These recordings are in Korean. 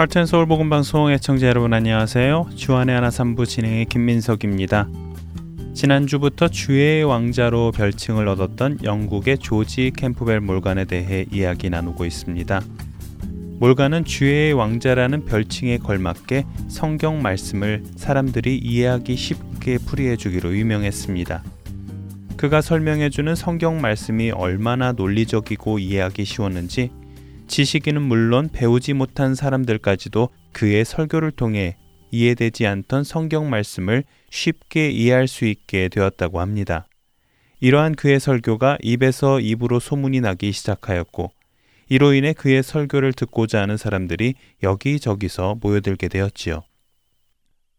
하트앤서울 복음 방송 애청자 여러분 안녕하세요. 주안의 하나 삼부 진행의 김민석입니다. 지난주부터 주의 왕자로 별칭을 얻었던 영국의 조지 캠프벨 몰간에 대해 이야기 나누고 있습니다. 몰간은 주의 왕자라는 별칭에 걸맞게 성경 말씀을 사람들이 이해하기 쉽게 풀이해 주기로 유명했습니다. 그가 설명해 주는 성경 말씀이 얼마나 논리적이고 이해하기 쉬웠는지 지식인은 물론 배우지 못한 사람들까지도 그의 설교를 통해 이해되지 않던 성경 말씀을 쉽게 이해할 수 있게 되었다고 합니다. 이러한 그의 설교가 입에서 입으로 소문이 나기 시작하였고, 이로 인해 그의 설교를 듣고자 하는 사람들이 여기저기서 모여들게 되었지요.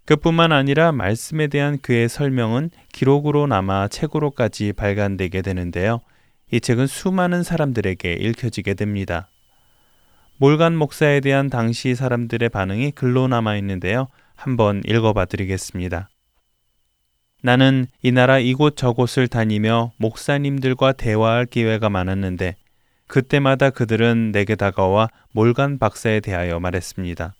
그뿐만 아니라 말씀에 대한 그의 설명은 기록으로 남아 책으로까지 발간되게 되는데요. 이 책은 수많은 사람들에게 읽혀지게 됩니다. 몰간 목사에 대한 당시 사람들의 반응이 글로 남아 있는데요. 한번 읽어봐 드리겠습니다. 나는 이 나라 이곳 저곳을 다니며 목사님들과 대화할 기회가 많았는데 그때마다 그들은 내게 다가와 몰간 박사에 대하여 말했습니다.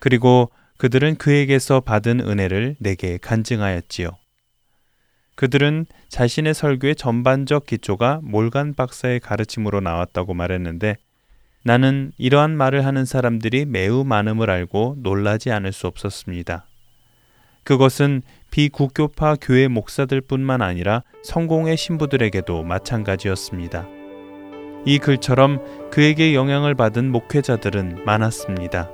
그리고 그들은 그에게서 받은 은혜를 내게 간증하였지요. 그들은 자신의 설교의 전반적 기초가 몰간 박사의 가르침으로 나왔다고 말했는데 나는 이러한 말을 하는 사람들이 매우 많음을 알고 놀라지 않을 수 없었습니다. 그것은 비국교파 교회 목사들뿐만 아니라 성공의 신부들에게도 마찬가지였습니다. 이 글처럼 그에게 영향을 받은 목회자들은 많았습니다.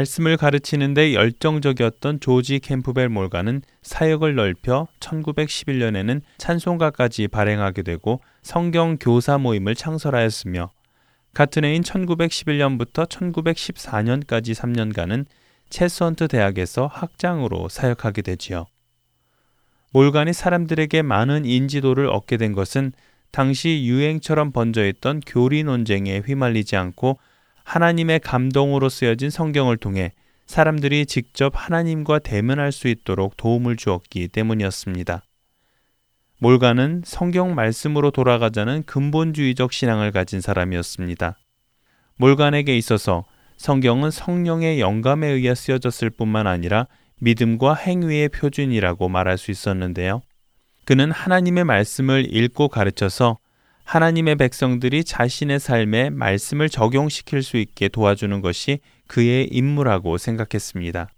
말씀을 가르치는데 열정적이었던 조지 캠프벨 몰가는 사역을 넓혀 1911년에는 찬송가까지 발행하게 되고 성경 교사 모임을 창설하였으며 같은 해인 1911년부터 1914년까지 3년간은 체스헌트 대학에서 학장으로 사역하게 되지요. 몰간이 사람들에게 많은 인지도를 얻게 된 것은 당시 유행처럼 번져 있던 교리 논쟁에 휘말리지 않고 하나님의 감동으로 쓰여진 성경을 통해 사람들이 직접 하나님과 대면할 수 있도록 도움을 주었기 때문이었습니다. 몰가는 성경 말씀으로 돌아가자는 근본주의적 신앙을 가진 사람이었습니다. 몰간에게 있어서 성경은 성령의 영감에 의해 쓰여졌을 뿐만 아니라 믿음과 행위의 표준이라고 말할 수 있었는데요. 그는 하나님의 말씀을 읽고 가르쳐서 하나님의 백성들이 자신의 삶에 말씀을 적용시킬 수 있게 도와주는 것이 그의 임무라고 생각했습니다.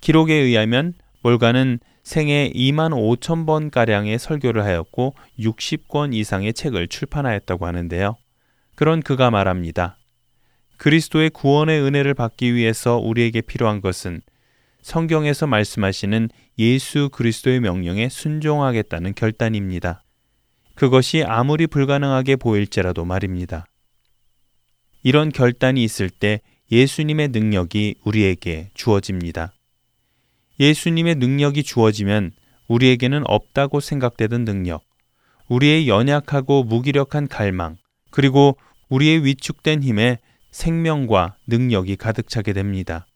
기록에 의하면 몰가는 생애 2만 5천 번 가량의 설교를 하였고 60권 이상의 책을 출판하였다고 하는데요. 그런 그가 말합니다. 그리스도의 구원의 은혜를 받기 위해서 우리에게 필요한 것은 성경에서 말씀하시는 예수 그리스도의 명령에 순종하겠다는 결단입니다. 그것이 아무리 불가능하게 보일지라도 말입니다. 이런 결단이 있을 때 예수님의 능력이 우리에게 주어집니다. 예수님의 능력이 주어지면 우리에게는 없다고 생각되던 능력, 우리의 연약하고 무기력한 갈망, 그리고 우리의 위축된 힘에 생명과 능력이 가득 차게 됩니다.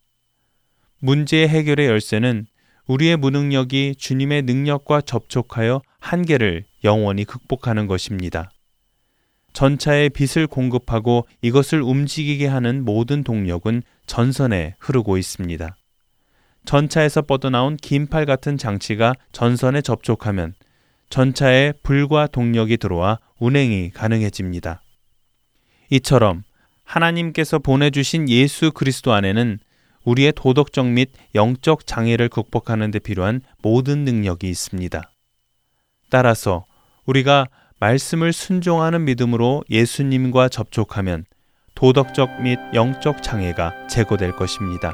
문제의 해결의 열쇠는 우리의 무능력이 주님의 능력과 접촉하여 한계를 영원히 극복하는 것입니다. 전차에 빛을 공급하고 이것을 움직이게 하는 모든 동력은 전선에 흐르고 있습니다. 전차에서 뻗어나온 긴팔 같은 장치가 전선에 접촉하면 전차에 불과 동력이 들어와 운행이 가능해집니다. 이처럼 하나님께서 보내주신 예수 그리스도 안에는 우리의 도덕적 및 영적 장애를 극복하는 데 필요한 모든 능력이 있습니다. 따라서 우리가 말씀을 순종하는 믿음으로 예수님과 접촉하면 도덕적 및 영적 장애가 제거될 것입니다.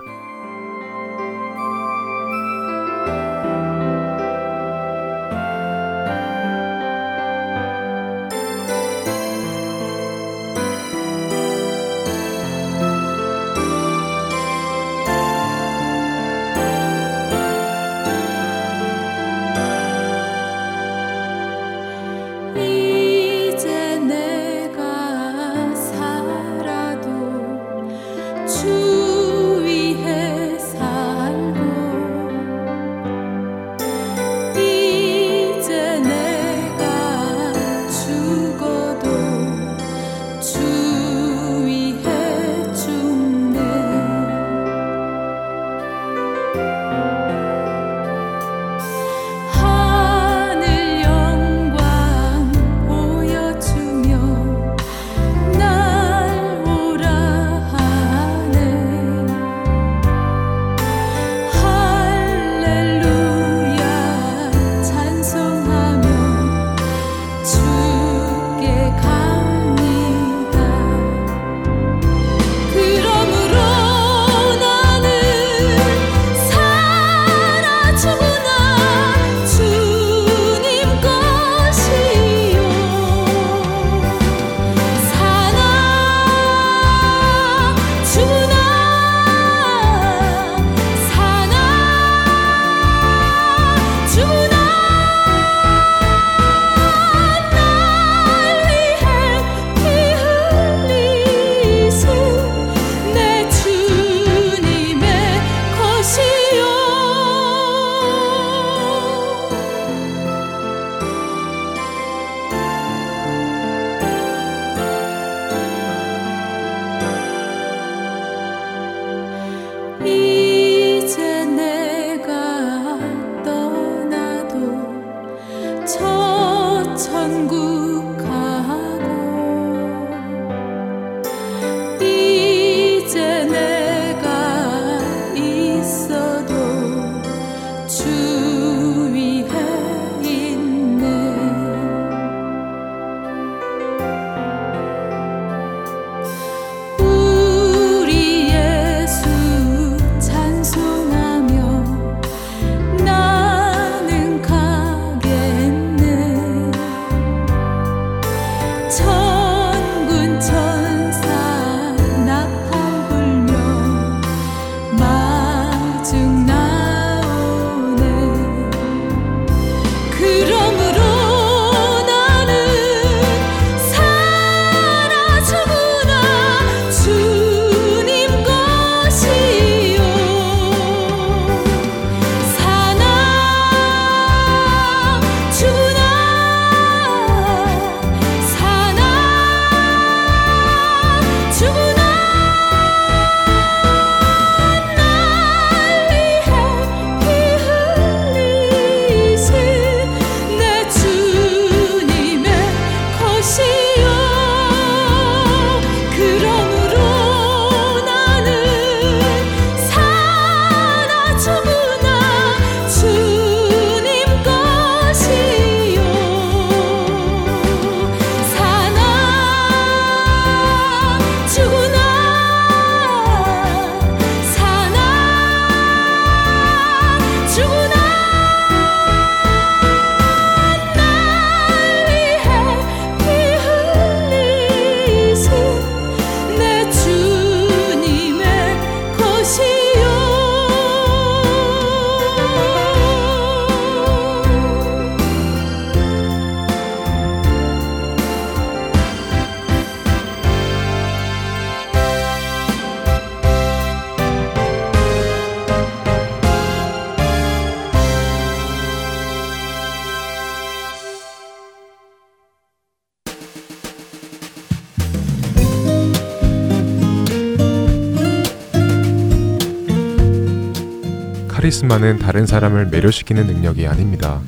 카리스마는 다른 사람을 매료시키는 능력이 아닙니다.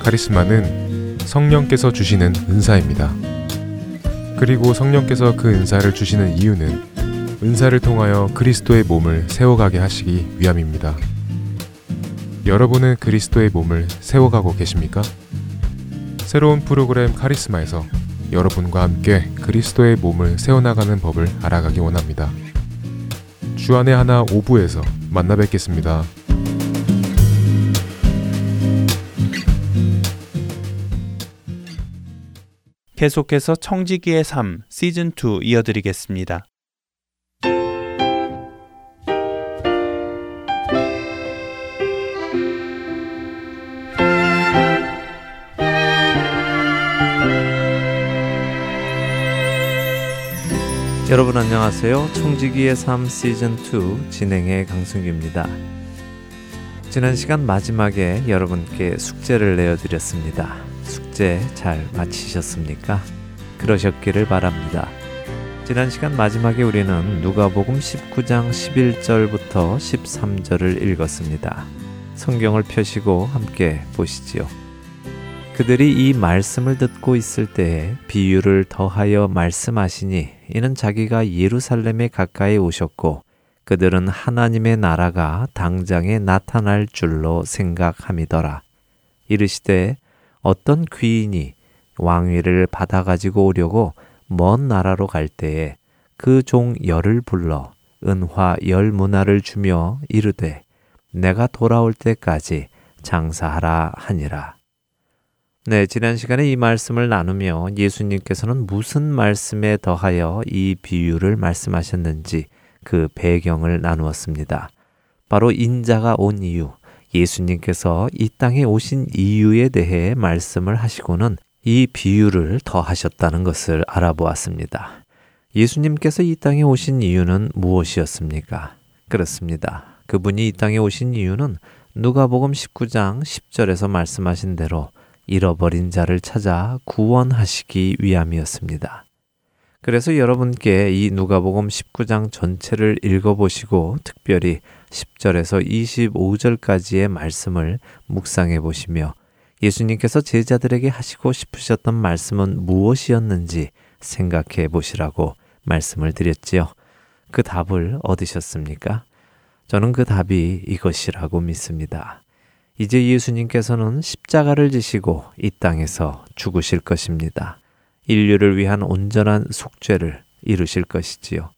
카리스마는 성령께서 주시는 은사입니다. 그리고 성령께서 그 은사를 주시는 이유는 은사를 통하여 그리스도의 몸을 세워가게 하시기 위함입니다. 여러분은 그리스도의 몸을 세워가고 계십니까? 새로운 프로그램 카리스마에서 여러분과 함께 그리스도의 몸을 세워나가는 법을 알아가기 원합니다. 주안의 하나 오부에서 만나 뵙겠습니다. 계속해서 청지기의 삶 시즌 2 이어드리겠습니다. 여러분 안녕하세요. 청지기의 삶 시즌 2 진행의 강승규입니다. 지난 시간 마지막에 여러분께 숙제를 내어드렸습니다. 숙제 잘 마치셨습니까? 그러셨기를 바랍니다. 지난 시간 마지막에 우리는 누가복음 19장 11절부터 13절을 읽었습니다. 성경을 펴시고 함께 보시지요. 그들이 이 말씀을 듣고 있을 때에 비유를 더하여 말씀하시니 이는 자기가 예루살렘에 가까이 오셨고 그들은 하나님의 나라가 당장에 나타날 줄로 생각함이더라. 이르시되 어떤 귀인이 왕위를 받아 가지고 오려고 먼 나라로 갈 때에 그 종 열을 불러 은화 열 문화를 주며 이르되 내가 돌아올 때까지 장사하라 하니라. 네, 지난 시간에 이 말씀을 나누며 예수님께서는 무슨 말씀에 더하여 이 비유를 말씀하셨는지 그 배경을 나누었습니다. 바로 인자가 온 이유, 예수님께서 이 땅에 오신 이유에 대해 말씀을 하시고는 이 비유를 더하셨다는 것을 알아보았습니다. 예수님께서 이 땅에 오신 이유는 무엇이었습니까? 그렇습니다. 그분이 이 땅에 오신 이유는 누가복음 19장 10절에서 말씀하신 대로 잃어버린 자를 찾아 구원하시기 위함이었습니다. 그래서 여러분께 이 누가복음 19장 전체를 읽어보시고 특별히 10절에서 25절까지의 말씀을 묵상해 보시며 예수님께서 제자들에게 하시고 싶으셨던 말씀은 무엇이었는지 생각해 보시라고 말씀을 드렸지요. 그 답을 얻으셨습니까? 저는 그 답이 이것이라고 믿습니다. 이제 예수님께서는 십자가를 지시고 이 땅에서 죽으실 것입니다. 인류를 위한 온전한 속죄를 이루실 것이지요.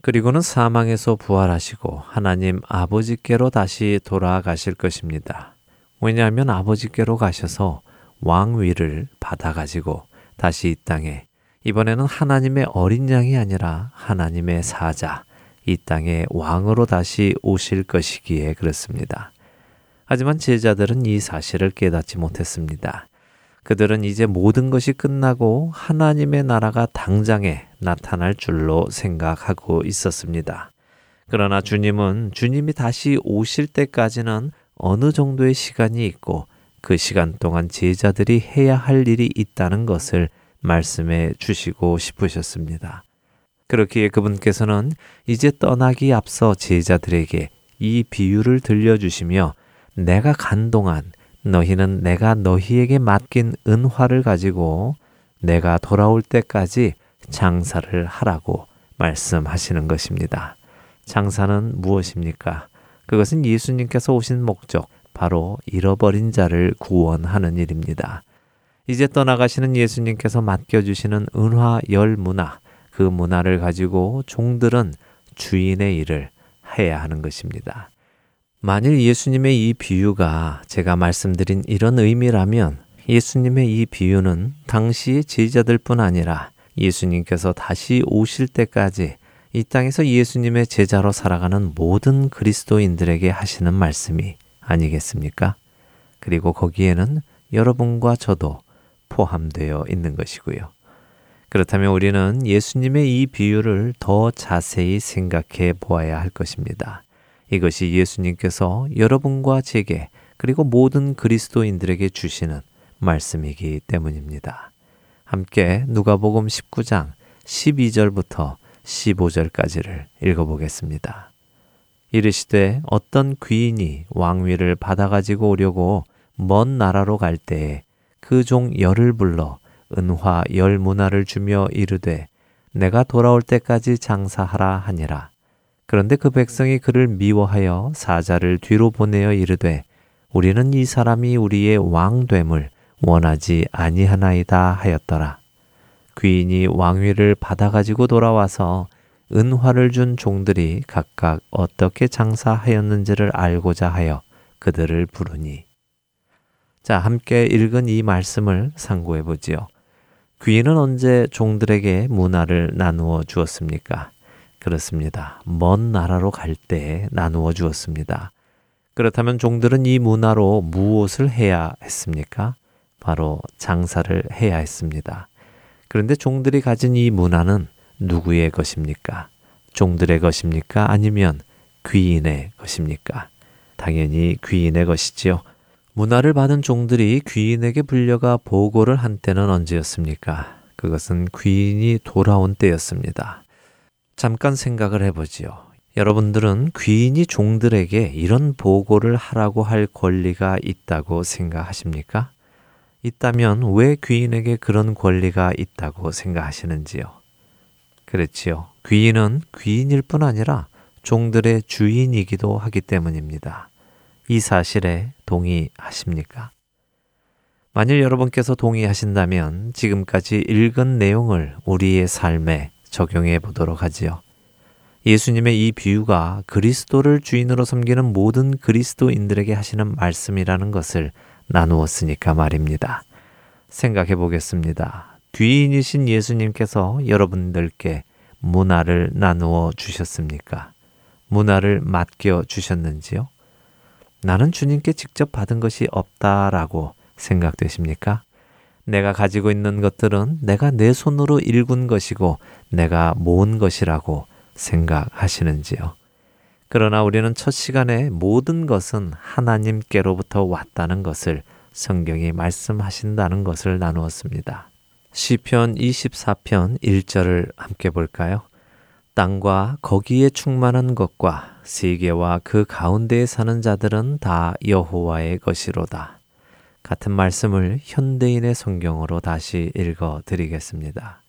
그리고는 사망에서 부활하시고 하나님 아버지께로 다시 돌아가실 것입니다. 왜냐하면 아버지께로 가셔서 왕위를 받아가지고 다시 이 땅에 이번에는 하나님의 어린 양이 아니라 하나님의 사자, 이 땅의 왕으로 다시 오실 것이기에 그렇습니다. 하지만 제자들은 이 사실을 깨닫지 못했습니다. 그들은 이제 모든 것이 끝나고 하나님의 나라가 당장에 나타날 줄로 생각하고 있었습니다. 그러나 주님은 주님이 다시 오실 때까지는 어느 정도의 시간이 있고 그 시간 동안 제자들이 해야 할 일이 있다는 것을 말씀해 주시고 싶으셨습니다. 그렇기에 그분께서는 이제 떠나기 앞서 제자들에게 이 비유를 들려주시며 내가 간 동안 너희는 내가 너희에게 맡긴 은화를 가지고 내가 돌아올 때까지 장사를 하라고 말씀하시는 것입니다. 장사는 무엇입니까? 그것은 예수님께서 오신 목적, 바로 잃어버린 자를 구원하는 일입니다. 이제 떠나가시는 예수님께서 맡겨주시는 은화 열 문화, 그 문화를 가지고 종들은 주인의 일을 해야 하는 것입니다. 만일 예수님의 이 비유가 제가 말씀드린 이런 의미라면 예수님의 이 비유는 당시의 제자들 뿐 아니라 예수님께서 다시 오실 때까지 이 땅에서 예수님의 제자로 살아가는 모든 그리스도인들에게 하시는 말씀이 아니겠습니까? 그리고 거기에는 여러분과 저도 포함되어 있는 것이고요. 그렇다면 우리는 예수님의 이 비유를 더 자세히 생각해 보아야 할 것입니다. 이것이 예수님께서 여러분과 제게 그리고 모든 그리스도인들에게 주시는 말씀이기 때문입니다. 함께 누가복음 19장 12절부터 15절까지를 읽어보겠습니다. 이르시되 어떤 귀인이 왕위를 받아가지고 오려고 먼 나라로 갈 때에 그 종 열을 불러 은화 열 문화를 주며 이르되 내가 돌아올 때까지 장사하라 하니라. 그런데 그 백성이 그를 미워하여 사자를 뒤로 보내어 이르되 우리는 이 사람이 우리의 왕됨을 원하지 아니하나이다 하였더라. 귀인이 왕위를 받아가지고 돌아와서 은화를 준 종들이 각각 어떻게 장사하였는지를 알고자 하여 그들을 부르니. 자, 함께 읽은 이 말씀을 상고해 보지요. 귀인은 언제 종들에게 문화를 나누어 주었습니까? 그렇습니다. 먼 나라로 갈 때 나누어 주었습니다. 그렇다면 종들은 이 문화로 무엇을 해야 했습니까? 바로 장사를 해야 했습니다. 그런데 종들이 가진 이 문화는 누구의 것입니까? 종들의 것입니까? 아니면 귀인의 것입니까? 당연히 귀인의 것이지요. 문화를 받은 종들이 귀인에게 불려가 보고를 한 때는 언제였습니까? 그것은 귀인이 돌아온 때였습니다. 잠깐 생각을 해보지요. 여러분들은 귀인이 종들에게 이런 보고를 하라고 할 권리가 있다고 생각하십니까? 있다면 왜 귀인에게 그런 권리가 있다고 생각하시는지요? 그렇지요. 귀인은 귀인일 뿐 아니라 종들의 주인이기도 하기 때문입니다. 이 사실에 동의하십니까? 만일 여러분께서 동의하신다면 지금까지 읽은 내용을 우리의 삶에 적용해 보도록 하지요. 예수님의 이 비유가 그리스도를 주인으로 섬기는 모든 그리스도인들에게 하시는 말씀이라는 것을 나누었으니까 말입니다. 생각해 보겠습니다. 귀인이신 예수님께서 여러분들께 문화를 나누어 주셨습니까? 문화를 맡겨 주셨는지요? 나는 주님께 직접 받은 것이 없다라고 생각되십니까? 내가 가지고 있는 것들은 내가 내 손으로 일군 것이고 내가 모은 것이라고 생각하시는지요? 그러나 우리는 첫 시간에 모든 것은 하나님께로부터 왔다는 것을 성경이 말씀하신다는 것을 나누었습니다. 시편 24편 1절을 함께 볼까요? 땅과 거기에 충만한 것과 세계와 그 가운데에 사는 자들은 다 여호와의 것이로다. 같은 말씀을 현대인의 성경으로 다시 읽어 드리겠습니다.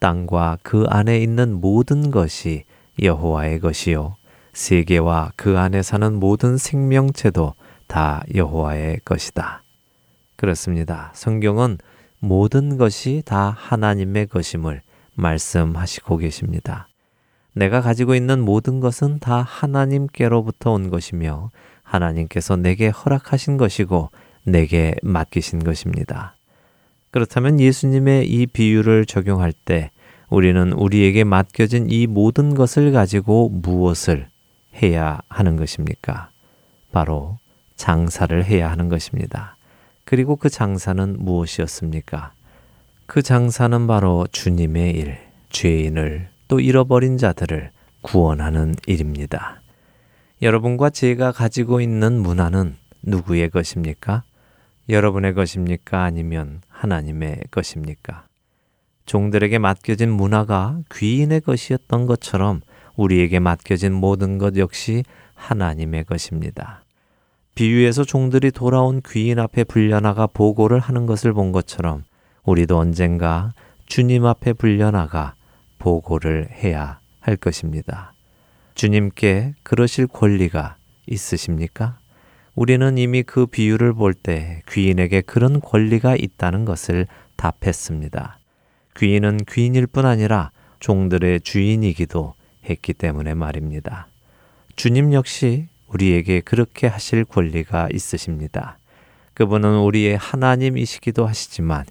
땅과 그 안에 있는 모든 것이 여호와의 것이요 세계와 그 안에 사는 모든 생명체도 다 여호와의 것이다. 그렇습니다. 성경은 모든 것이 다 하나님의 것임을 말씀하시고 계십니다. 내가 가지고 있는 모든 것은 다 하나님께로부터 온 것이며 하나님께서 내게 허락하신 것이고 내게 맡기신 것입니다. 그렇다면 예수님의 이 비유를 적용할 때 우리는 우리에게 맡겨진 이 모든 것을 가지고 무엇을 해야 하는 것입니까? 바로 장사를 해야 하는 것입니다. 그리고 그 장사는 무엇이었습니까? 그 장사는 바로 주님의 일, 죄인을 또 잃어버린 자들을 구원하는 일입니다. 여러분과 제가 가지고 있는 문화는 누구의 것입니까? 여러분의 것입니까? 아니면 하나님의 것입니까? 종들에게 맡겨진 문화가 귀인의 것이었던 것처럼 우리에게 맡겨진 모든 것 역시 하나님의 것입니다. 비유에서 종들이 돌아온 귀인 앞에 불려나가 보고를 하는 것을 본 것처럼 우리도 언젠가 주님 앞에 불려나가 보고를 해야 할 것입니다. 주님께 그러실 권리가 있으십니까? 우리는 이미 그 비유를 볼 때 귀인에게 그런 권리가 있다는 것을 답했습니다. 귀인은 귀인일 뿐 아니라 종들의 주인이기도 했기 때문에 말입니다. 주님 역시 우리에게 그렇게 하실 권리가 있으십니다. 그분은 우리의 하나님이시기도 하시지만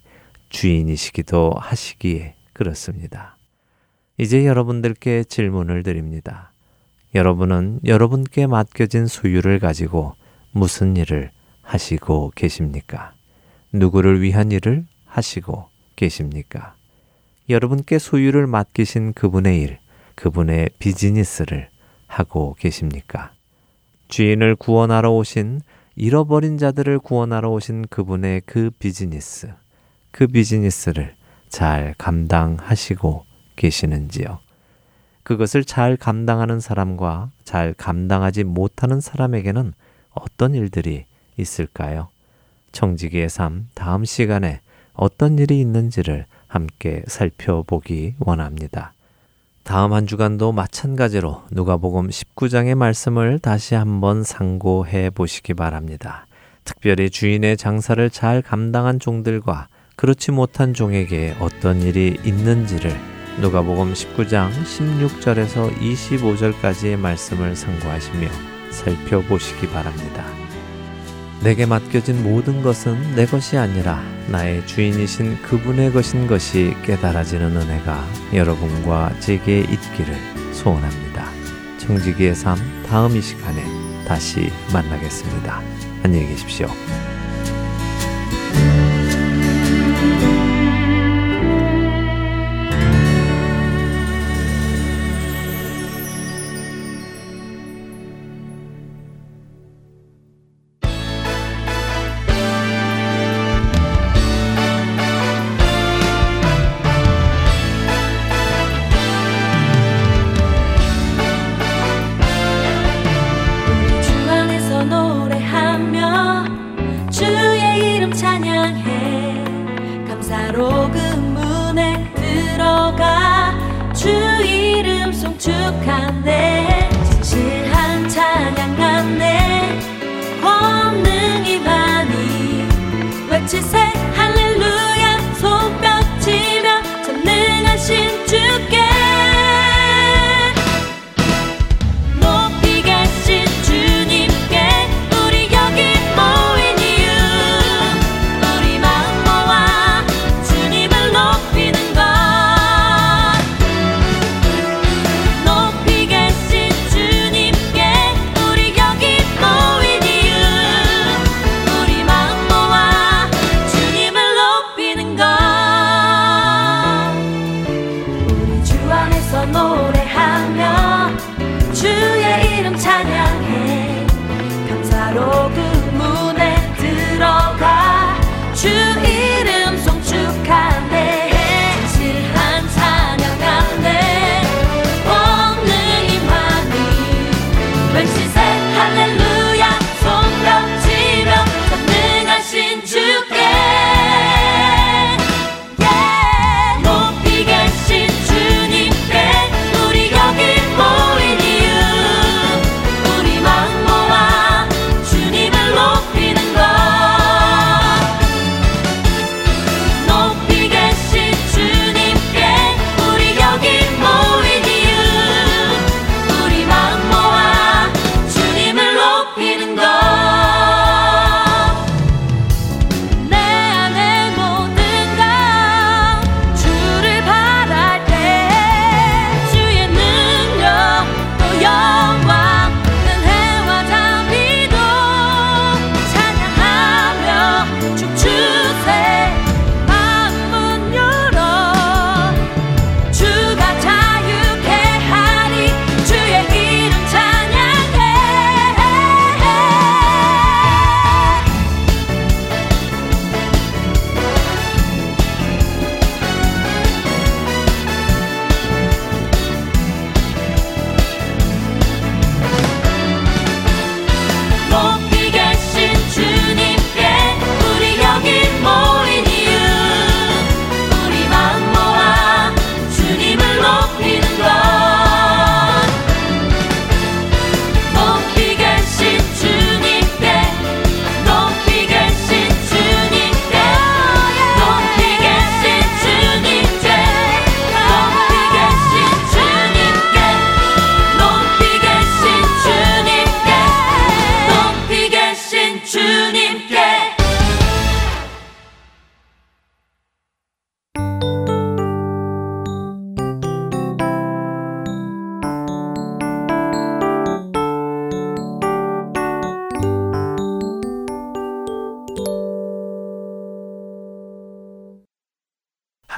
주인이시기도 하시기에 그렇습니다. 이제 여러분들께 질문을 드립니다. 여러분은 여러분께 맡겨진 소유를 가지고 무슨 일을 하시고 계십니까? 누구를 위한 일을 하시고 계십니까? 여러분께 소유를 맡기신 그분의 일, 그분의 비즈니스를 하고 계십니까? 주인을 구원하러 오신 잃어버린 자들을 구원하러 오신 그분의 그 비즈니스, 그 비즈니스를 잘 감당하시고 계시는지요? 그것을 잘 감당하는 사람과 잘 감당하지 못하는 사람에게는 어떤 일들이 있을까요? 청지기의 삶 다음 시간에 어떤 일이 있는지를 함께 살펴보기 원합니다. 다음 한 주간도 마찬가지로 누가복음 19장의 말씀을 다시 한번 상고해 보시기 바랍니다. 특별히 주인의 장사를 잘 감당한 종들과 그렇지 못한 종에게 어떤 일이 있는지를 누가복음 19장 16절에서 25절까지의 말씀을 상고하시며 살펴보시기 바랍니다. 내게 맡겨진 모든 것은 내 것이 아니라 나의 주인이신 그분의 것인 것이 깨달아지는 은혜가 여러분과 제게 있기를 소원합니다. 청지기의 삶 다음 이 시간에 다시 만나겠습니다. 안녕히 계십시오.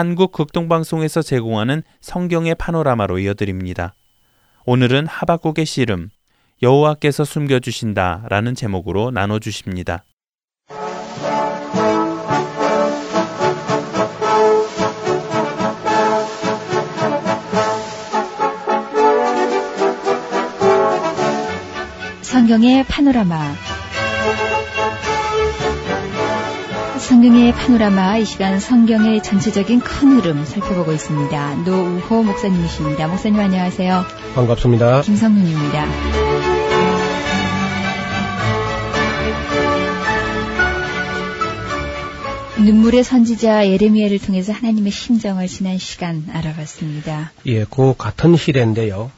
한국 극동방송에서 제공하는 성경의 파노라마로 이어드립니다. 오늘은 하박국의 씨름, 여호와께서 숨겨주신다 라는 제목으로 나눠주십니다. 성경의 파노라마 성경의 파노라마 이 시간 성경의 전체적인 큰 흐름 살펴보고 있습니다. 노우호 목사님이십니다. 목사님 안녕하세요. 반갑습니다. 김성윤입니다. 눈물의 선지자 예레미야를 통해서 하나님의 심정을 지난 시간 알아봤습니다. 예, 그 같은 시대인데요.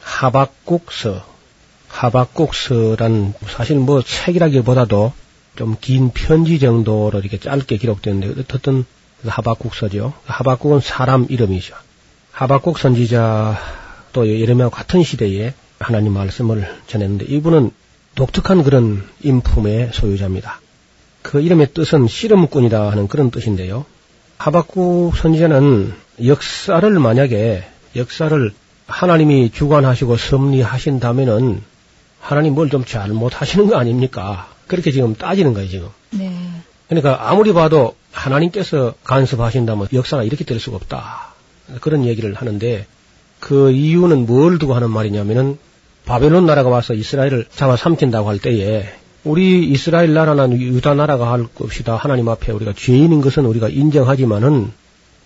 하박국서, 하박국서란 사실 뭐 책이라기보다도 좀 긴 편지 정도로 이렇게 짧게 기록되는데 어떻든 하박국서죠. 하박국은 사람 이름이죠. 하박국 선지자 또 예레미야와 같은 시대에 하나님 말씀을 전했는데 이분은 독특한 그런 인품의 소유자입니다. 그 이름의 뜻은 씨름꾼이다 하는 그런 뜻인데요. 하박국 선지자는 역사를 만약에 역사를 하나님이 주관하시고 섭리하신다면은 하나님 뭘 좀 잘못하시는 거 아닙니까? 그렇게 지금 따지는 거예요, 지금. 네. 그러니까 아무리 봐도 하나님께서 간섭하신다면 역사가 이렇게 될 수가 없다. 그런 얘기를 하는데 그 이유는 뭘 두고 하는 말이냐면은 바벨론 나라가 와서 이스라엘을 잡아 삼킨다고 할 때에 우리 이스라엘 나라나 유다 나라가 할 것이다. 하나님 앞에 우리가 죄인인 것은 우리가 인정하지만은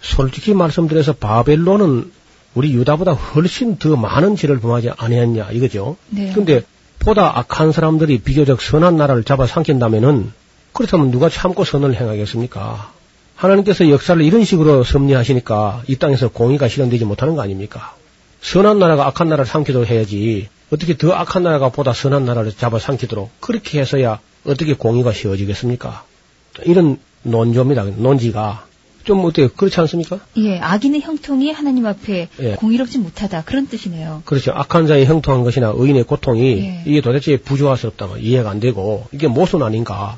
솔직히 말씀드려서 바벨론은 우리 유다보다 훨씬 더 많은 죄를 범하지 아니했냐 이거죠. 네. 근데 보다 악한 사람들이 비교적 선한 나라를 잡아 삼킨다면은 그렇다면 누가 참고 선을 행하겠습니까? 하나님께서 역사를 이런 식으로 섭리하시니까 이 땅에서 공의가 실현되지 못하는 거 아닙니까? 선한 나라가 악한 나라를 삼키도록 해야지 어떻게 더 악한 나라가 보다 선한 나라를 잡아 삼키도록 그렇게 해서야 어떻게 공의가 쉬워지겠습니까? 이런 논조입니다. 논지가 좀 어때요? 그렇지 않습니까? 예, 악인의 형통이 하나님 앞에 예. 공의롭지 못하다. 그런 뜻이네요. 그렇죠. 악한 자의 형통한 것이나 의인의 고통이 예. 이게 도대체 부조화스럽다면 이해가 안 되고 이게 모순 아닌가.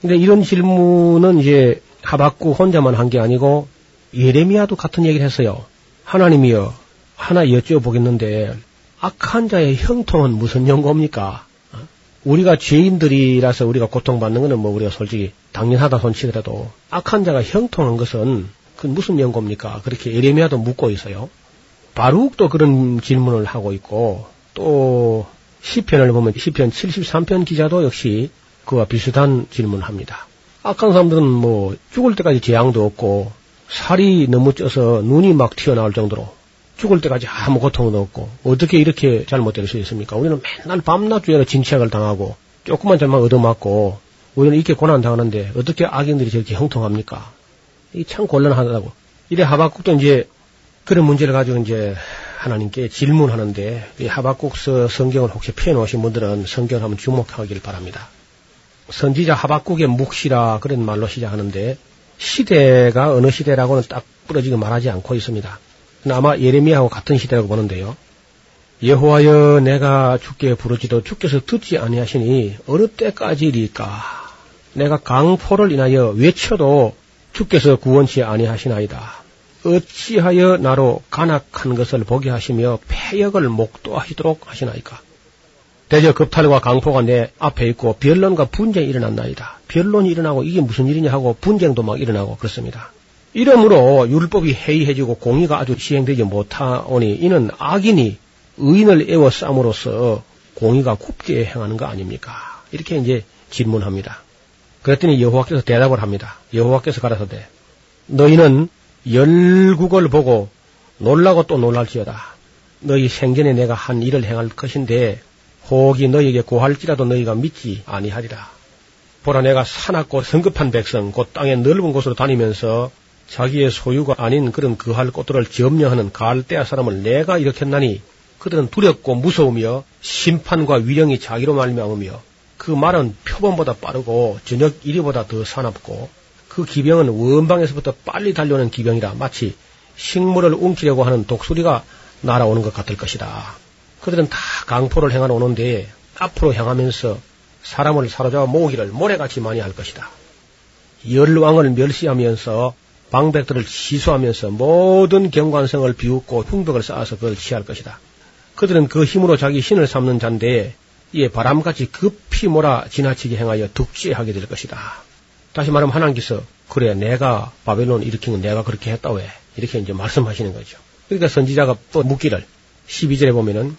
근데 이런 질문은 이제 하박국 혼자만 한 게 아니고 예레미야도 같은 얘기를 했어요. 하나님이여 하나 여쭤보겠는데 악한 자의 형통은 무슨 연고입니까? 어? 우리가 죄인들이라서 우리가 고통받는 것은 뭐 우리가 솔직히 당연하다 손치더라도 악한 자가 형통한 것은 그 무슨 연고입니까? 그렇게 예레미야도 묻고 있어요. 바룩도 그런 질문을 하고 있고 또 시편을 보면 시편 73편 기자도 역시 그와 비슷한 질문을 합니다. 악한 사람들은 뭐 죽을 때까지 재앙도 없고 살이 너무 쪄서 눈이 막 튀어나올 정도로 죽을 때까지 아무 고통도 없고 어떻게 이렇게 잘못될 수 있습니까? 우리는 맨날 밤낮 주야로 진치약을 당하고 조금만 잘못 얻어맞고 우리는 이렇게 고난 당하는데 어떻게 악인들이 저렇게 형통합니까? 이 참 곤란하다고. 이래 하박국도 이제 그런 문제를 가지고 이제 하나님께 질문하는데 이 하박국서 성경을 혹시 펴놓으신 분들은 성경을 한번 주목하길 바랍니다. 선지자 하박국의 묵시라 그런 말로 시작하는데 시대가 어느 시대라고는 딱 부러지게 말하지 않고 있습니다. 아마 예레미야하고 같은 시대라고 보는데요. 여호와여 내가 주께 부르지도 주께서 듣지 아니하시니 어느 때까지리까 내가 강포를 인하여 외쳐도 주께서 구원치 아니하시나이다. 어찌하여 나로 간악한 것을 보게 하시며 폐역을 목도하시도록 하시나이까. 대저 급탈과 강포가 내 앞에 있고 변론과 분쟁이 일어났나이다. 변론이 일어나고 이게 무슨 일이냐 하고 분쟁도 막 일어나고 그렇습니다. 이러므로 율법이 해이해지고 공의가 아주 시행되지 못하오니 이는 악인이 의인을 애워 싸움으로써 공의가 굽게 행하는 거 아닙니까? 이렇게 이제 질문합니다. 그랬더니 여호와께서 대답을 합니다. 여호와께서 가라사대 너희는 열국을 보고 놀라고 또 놀랄지어다. 너희 생전에 내가 한 일을 행할 것인데 혹이 너희에게 고할지라도 너희가 믿지 아니하리라. 보라 내가 사납고 성급한 백성 곧 땅의 넓은 곳으로 다니면서 자기의 소유가 아닌 그런 그할 곳들을 점령하는 갈대아 사람을 내가 일으켰나니 그들은 두렵고 무서우며 심판과 위령이 자기로 말미암으며 그 말은 표범보다 빠르고 저녁 이리보다 더 사납고 그 기병은 원방에서부터 빨리 달려오는 기병이라 마치 식물을 움키려고 하는 독수리가 날아오는 것 같을 것이다. 그들은 다 강포를 행하러 오는데 앞으로 향하면서 사람을 사로잡아 모으기를 모래같이 많이 할 것이다. 열왕을 멸시하면서 방백들을 시수하면서 모든 경관성을 비웃고 흉벽을 쌓아서 그걸 취할 것이다. 그들은 그 힘으로 자기 신을 삼는 잔데 이에 바람같이 급히 몰아 지나치게 행하여 득죄하게 될 것이다. 다시 말하면 하나님께서 그래 내가 바벨론 일으킨 건 내가 그렇게 했다 왜 이렇게 이제 말씀하시는 거죠. 그러니까 선지자가 또 묻기를 12절에 보면은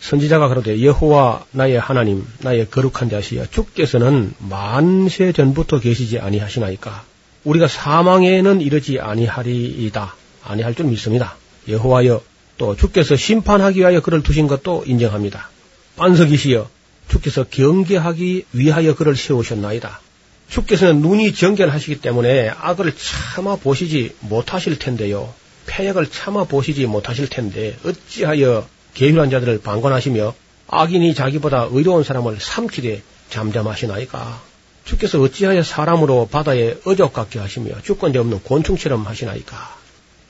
선지자가 그러되 여호와 나의 하나님 나의 거룩한 자시여 주께서는 만세 전부터 계시지 아니하시나이까 우리가 사망에는 이르지 아니하리이다. 아니할 줄 믿습니다. 여호와여 또 주께서 심판하기 위하여 그를 두신 것도 인정합니다. 반석이시여 주께서 경계하기 위하여 그를 세우셨나이다. 주께서는 눈이 정결하시기 때문에 악을 참아 보시지 못하실 텐데요. 폐역을 참아 보시지 못하실 텐데 어찌하여 계율한 자들을 방관하시며 악인이 자기보다 의로운 사람을 삼키되 잠잠하시나이까? 주께서 어찌하여 사람으로 바다에 어적 같게 하시며 주권자 없는 곤충처럼 하시나이까?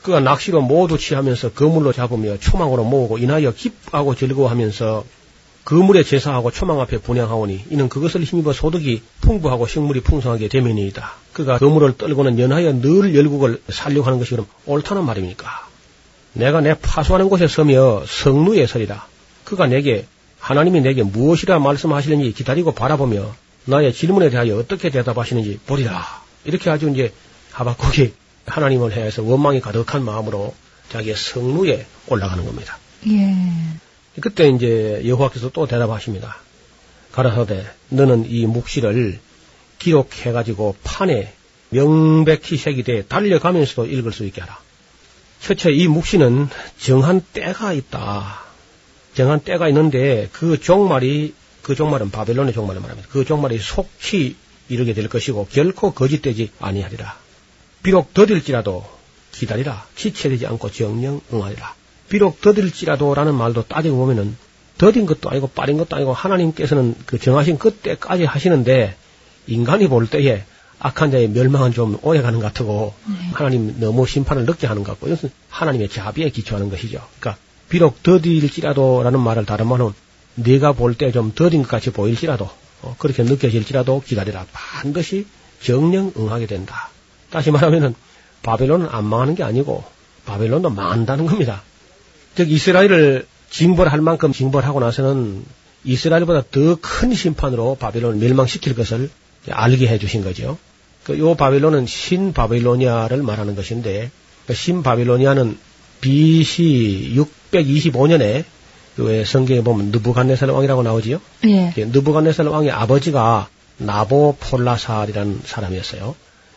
그가 낚시로 모두 취하면서 그물로 잡으며 초망으로 모으고 인하여 기뻐하고 즐거워하면서 그물에 제사하고 초망 앞에 분양하오니 이는 그것을 힘입어 소득이 풍부하고 식물이 풍성하게 되면이다. 그가 그물을 떨고는 연하여 늘 열국을 살려고 하는 것이 그럼 옳다는 말입니까? 내가 내 파수하는 곳에 서며 성루에 서리라. 그가 내게 하나님이 내게 무엇이라 말씀하시는지 기다리고 바라보며 나의 질문에 대하여 어떻게 대답하시는지 보리라. 이렇게 아주 이제 하박국이 하나님을 해서 원망이 가득한 마음으로 자기의 성루에 올라가는 겁니다. 예. 그때 이제 여호와께서 또 대답하십니다. 가라사대 너는 이 묵시를 기록해 가지고 판에 명백히 새기되 달려가면서도 읽을 수 있게 하라. 첫째 이 묵시는 정한 때가 있다. 정한 때가 있는데 그 종말이 그 종말은 바벨론의 종말을 말합니다. 그 종말이 속히 이르게 될 것이고 결코 거짓되지 아니하리라. 비록 더딜지라도 기다리라. 지체되지 않고 정령 응하리라. 비록 더딜지라도라는 말도 따지고 보면은 더딘 것도 아니고 빠린 것도 아니고 하나님께서는 그 정하신 그때까지 하시는데 인간이 볼 때에 악한 자의 멸망은 좀 오래 가는 것 같고 네. 하나님 너무 심판을 늦게 하는 것 같고 이것은 하나님의 자비에 기초하는 것이죠. 그러니까 비록 더딜지라도라는 말을 다른 말은 네가 볼 때 좀 더딘 것 같이 보일지라도 어, 그렇게 느껴질지라도 기다리라 반드시 정령 응하게 된다. 다시 말하면은 바벨론은 안 망하는 게 아니고 바벨론도 망한다는 겁니다. 즉 이스라엘을 징벌할 만큼 징벌하고 나서는 이스라엘보다 더 큰 심판으로 바벨론을 멸망시킬 것을 알게 해주신 거죠. 그요 바벨론은 신 바벨로니아를 말하는 것인데 그 신 바벨로니아는 BC 625년에 그 성경에 보면 느부갓네살 왕이라고 나오지요. 예. 느부갓네살 왕의 아버지가 나보폴라살이라는 사람이었어요.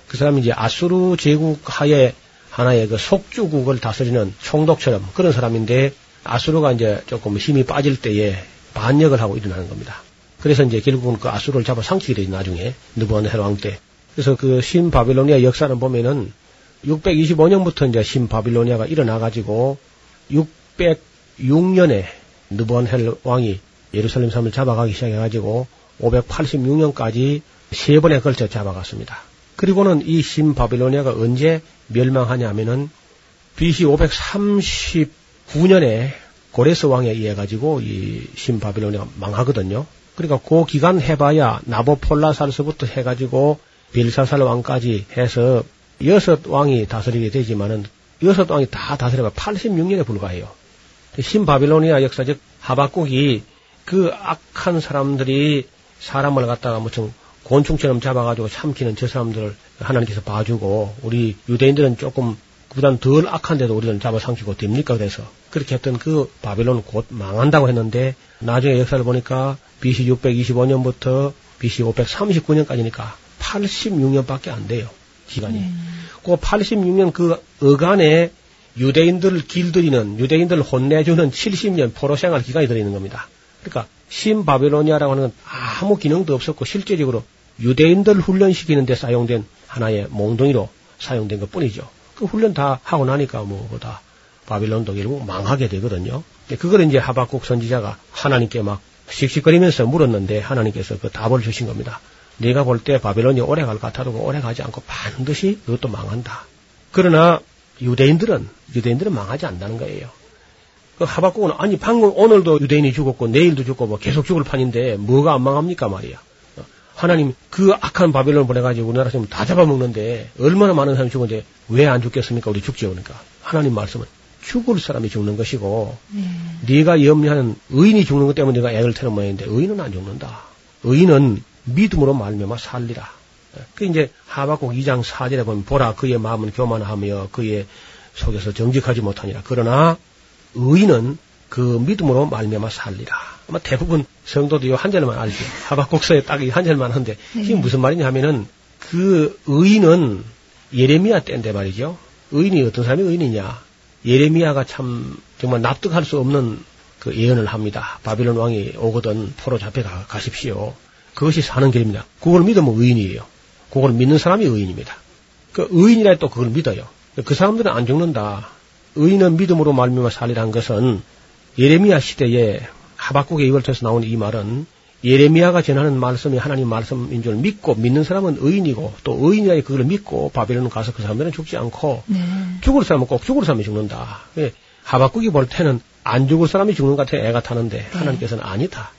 그 사람이 이제 아수르 제국 하에 하나의 그 속주국을 다스리는 총독처럼 그런 사람인데 아수르가 이제 조금 힘이 빠질 때에 반역을 하고 일어나는 겁니다. 그래서 이제 결국은 그 아수르를 잡아 상치게 되죠, 나중에. 느부갓네살 왕 때. 그래서 그 신바빌로니아 역사는 보면은 625년부터 이제 신바빌로니아가 일어나 가지고 606년에 느부갓네살 왕이 예루살렘 섬을 잡아가기 시작해가지고 586년까지 세 번에 걸쳐 잡아갔습니다. 그리고는 이 신바빌로니아가 언제 멸망하냐면은 BC 539년에 고레스 왕에 의해 가지고 이 신바빌로니아가 망하거든요. 그러니까 그 기간 해봐야 나보폴라살서부터 해가지고 빌사살 왕까지 해서 여섯 왕이 다스리게 되지만은 여섯 왕이 다 다스려가 86년에 불과해요. 신바빌로니아 역사적 하박국이 그 악한 사람들이 사람을 갖다가 무슨 곤충처럼 잡아가지고 삼키는 저 사람들을 하나님께서 봐주고 우리 유대인들은 조금 그보단 덜 악한데도 우리는 잡아 삼키고 됩니까? 그래서 그렇게 했던 그 바빌론은 곧 망한다고 했는데 나중에 역사를 보니까 BC 625년부터 BC 539년까지니까 86년밖에 안 돼요. 기간이. 음. 그 86년 그 어간에 유대인들을 길들이는 유대인들을 혼내주는 70년 포로 생활 기간이 들어있는 겁니다. 그러니까 신바벨로니아라고 하는 건 아무 기능도 없었고 실제적으로 유대인들 훈련시키는 데 사용된 하나의 몽둥이로 사용된 것 뿐이죠. 그 훈련 다 하고 나니까 뭐다 바빌론도 결국 망하게 되거든요. 그걸 이제 하박국 선지자가 하나님께 막 씩씩거리면서 물었는데 하나님께서 그 답을 주신 겁니다. 네가 볼 때 바벨론이 오래 갈 것 같아도 그 오래 가지 않고 반드시 그것도 망한다. 그러나 유대인들은 유대인들은 망하지 않는다는 거예요. 그 하박국은 아니 방금 오늘도 유대인이 죽었고 내일도 죽고 뭐 계속 죽을 판인데 뭐가 안 망합니까 말이야. 하나님 그 악한 바벨론 보내가지고 우리나라 지금 다 잡아먹는데 얼마나 많은 사람이 죽었는데 왜 안 죽겠습니까? 우리 죽지요 그러니까 하나님 말씀은 죽을 사람이 죽는 것이고 네. 가 염려하는 의인이 죽는 것 때문에 네가 애를 태는 모양인데 의인은 안 죽는다. 의인은 믿음으로 말미암아 살리라. 그 이제 하박국 2장 4절에 보면 보라 그의 마음은 교만하며 그의 속에서 정직하지 못하니라. 그러나 의인은 그 믿음으로 말미암아 살리라. 아마 대부분 성도도 이 한 절만 알죠. 하박국서에 딱 이 한 절만 한데 네. 이게 무슨 말이냐 하면은 그 의인은 예레미야 때인데 말이죠. 의인이 어떤 사람이 의인이냐? 예레미야가 참 정말 납득할 수 없는 그 예언을 합니다. 바빌론 왕이 오거든 포로 잡혀 가, 가십시오. 그것이 사는 길입니다. 그걸 믿으면 의인이에요. 그걸 믿는 사람이 의인입니다. 그 의인이라 또 그걸 믿어요. 그 사람들은 안 죽는다. 의인은 믿음으로 말미암아 살리라는 것은 예레미야 시대에 하박국의 입을 통해서 나오는 이 말은 예레미야가 전하는 말씀이 하나님 말씀인 줄 믿고 믿는 사람은 의인이고 또 의인이라 그걸 믿고 바벨론 가서 그 사람들은 죽지 않고 네. 죽을 사람은 꼭 죽을 사람이 죽는다. 예, 하박국이 볼 때는 안 죽을 사람이 죽는 것 같아 애가 타는데 네. 하나님께서는 아니다.